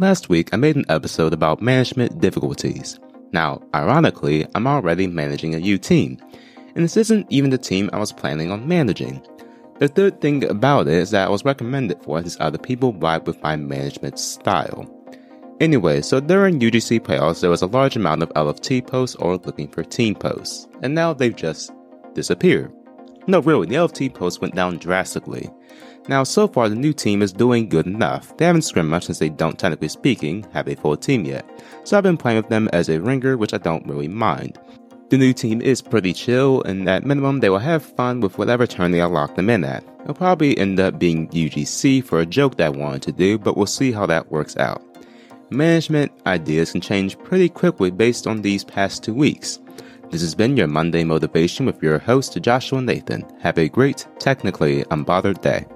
Last week, I made an episode about management difficulties. Now, ironically, I'm already managing a U team, and this isn't even the team I was planning on managing. The third thing about it is that I was recommended for these other people vibe with my management style. Anyway, so during UGC playoffs, there was a large amount of LFT posts or looking for team posts, and now they've just disappeared. No, really, the LFT posts went down drastically. Now, so far, the new team is doing good enough. They haven't scrimmed much since they don't, technically speaking, have a full team yet. So I've been playing with them as a ringer, which I don't really mind. The new team is pretty chill, and at minimum, they will have fun with whatever turn they lock them in at. It'll probably end up being UGC for a joke that I wanted to do, but we'll see how that works out. Management ideas can change pretty quickly based on these past two weeks. This has been your Monday Motivation with your host, Joshua Nathan. Have a great, technically unbothered day.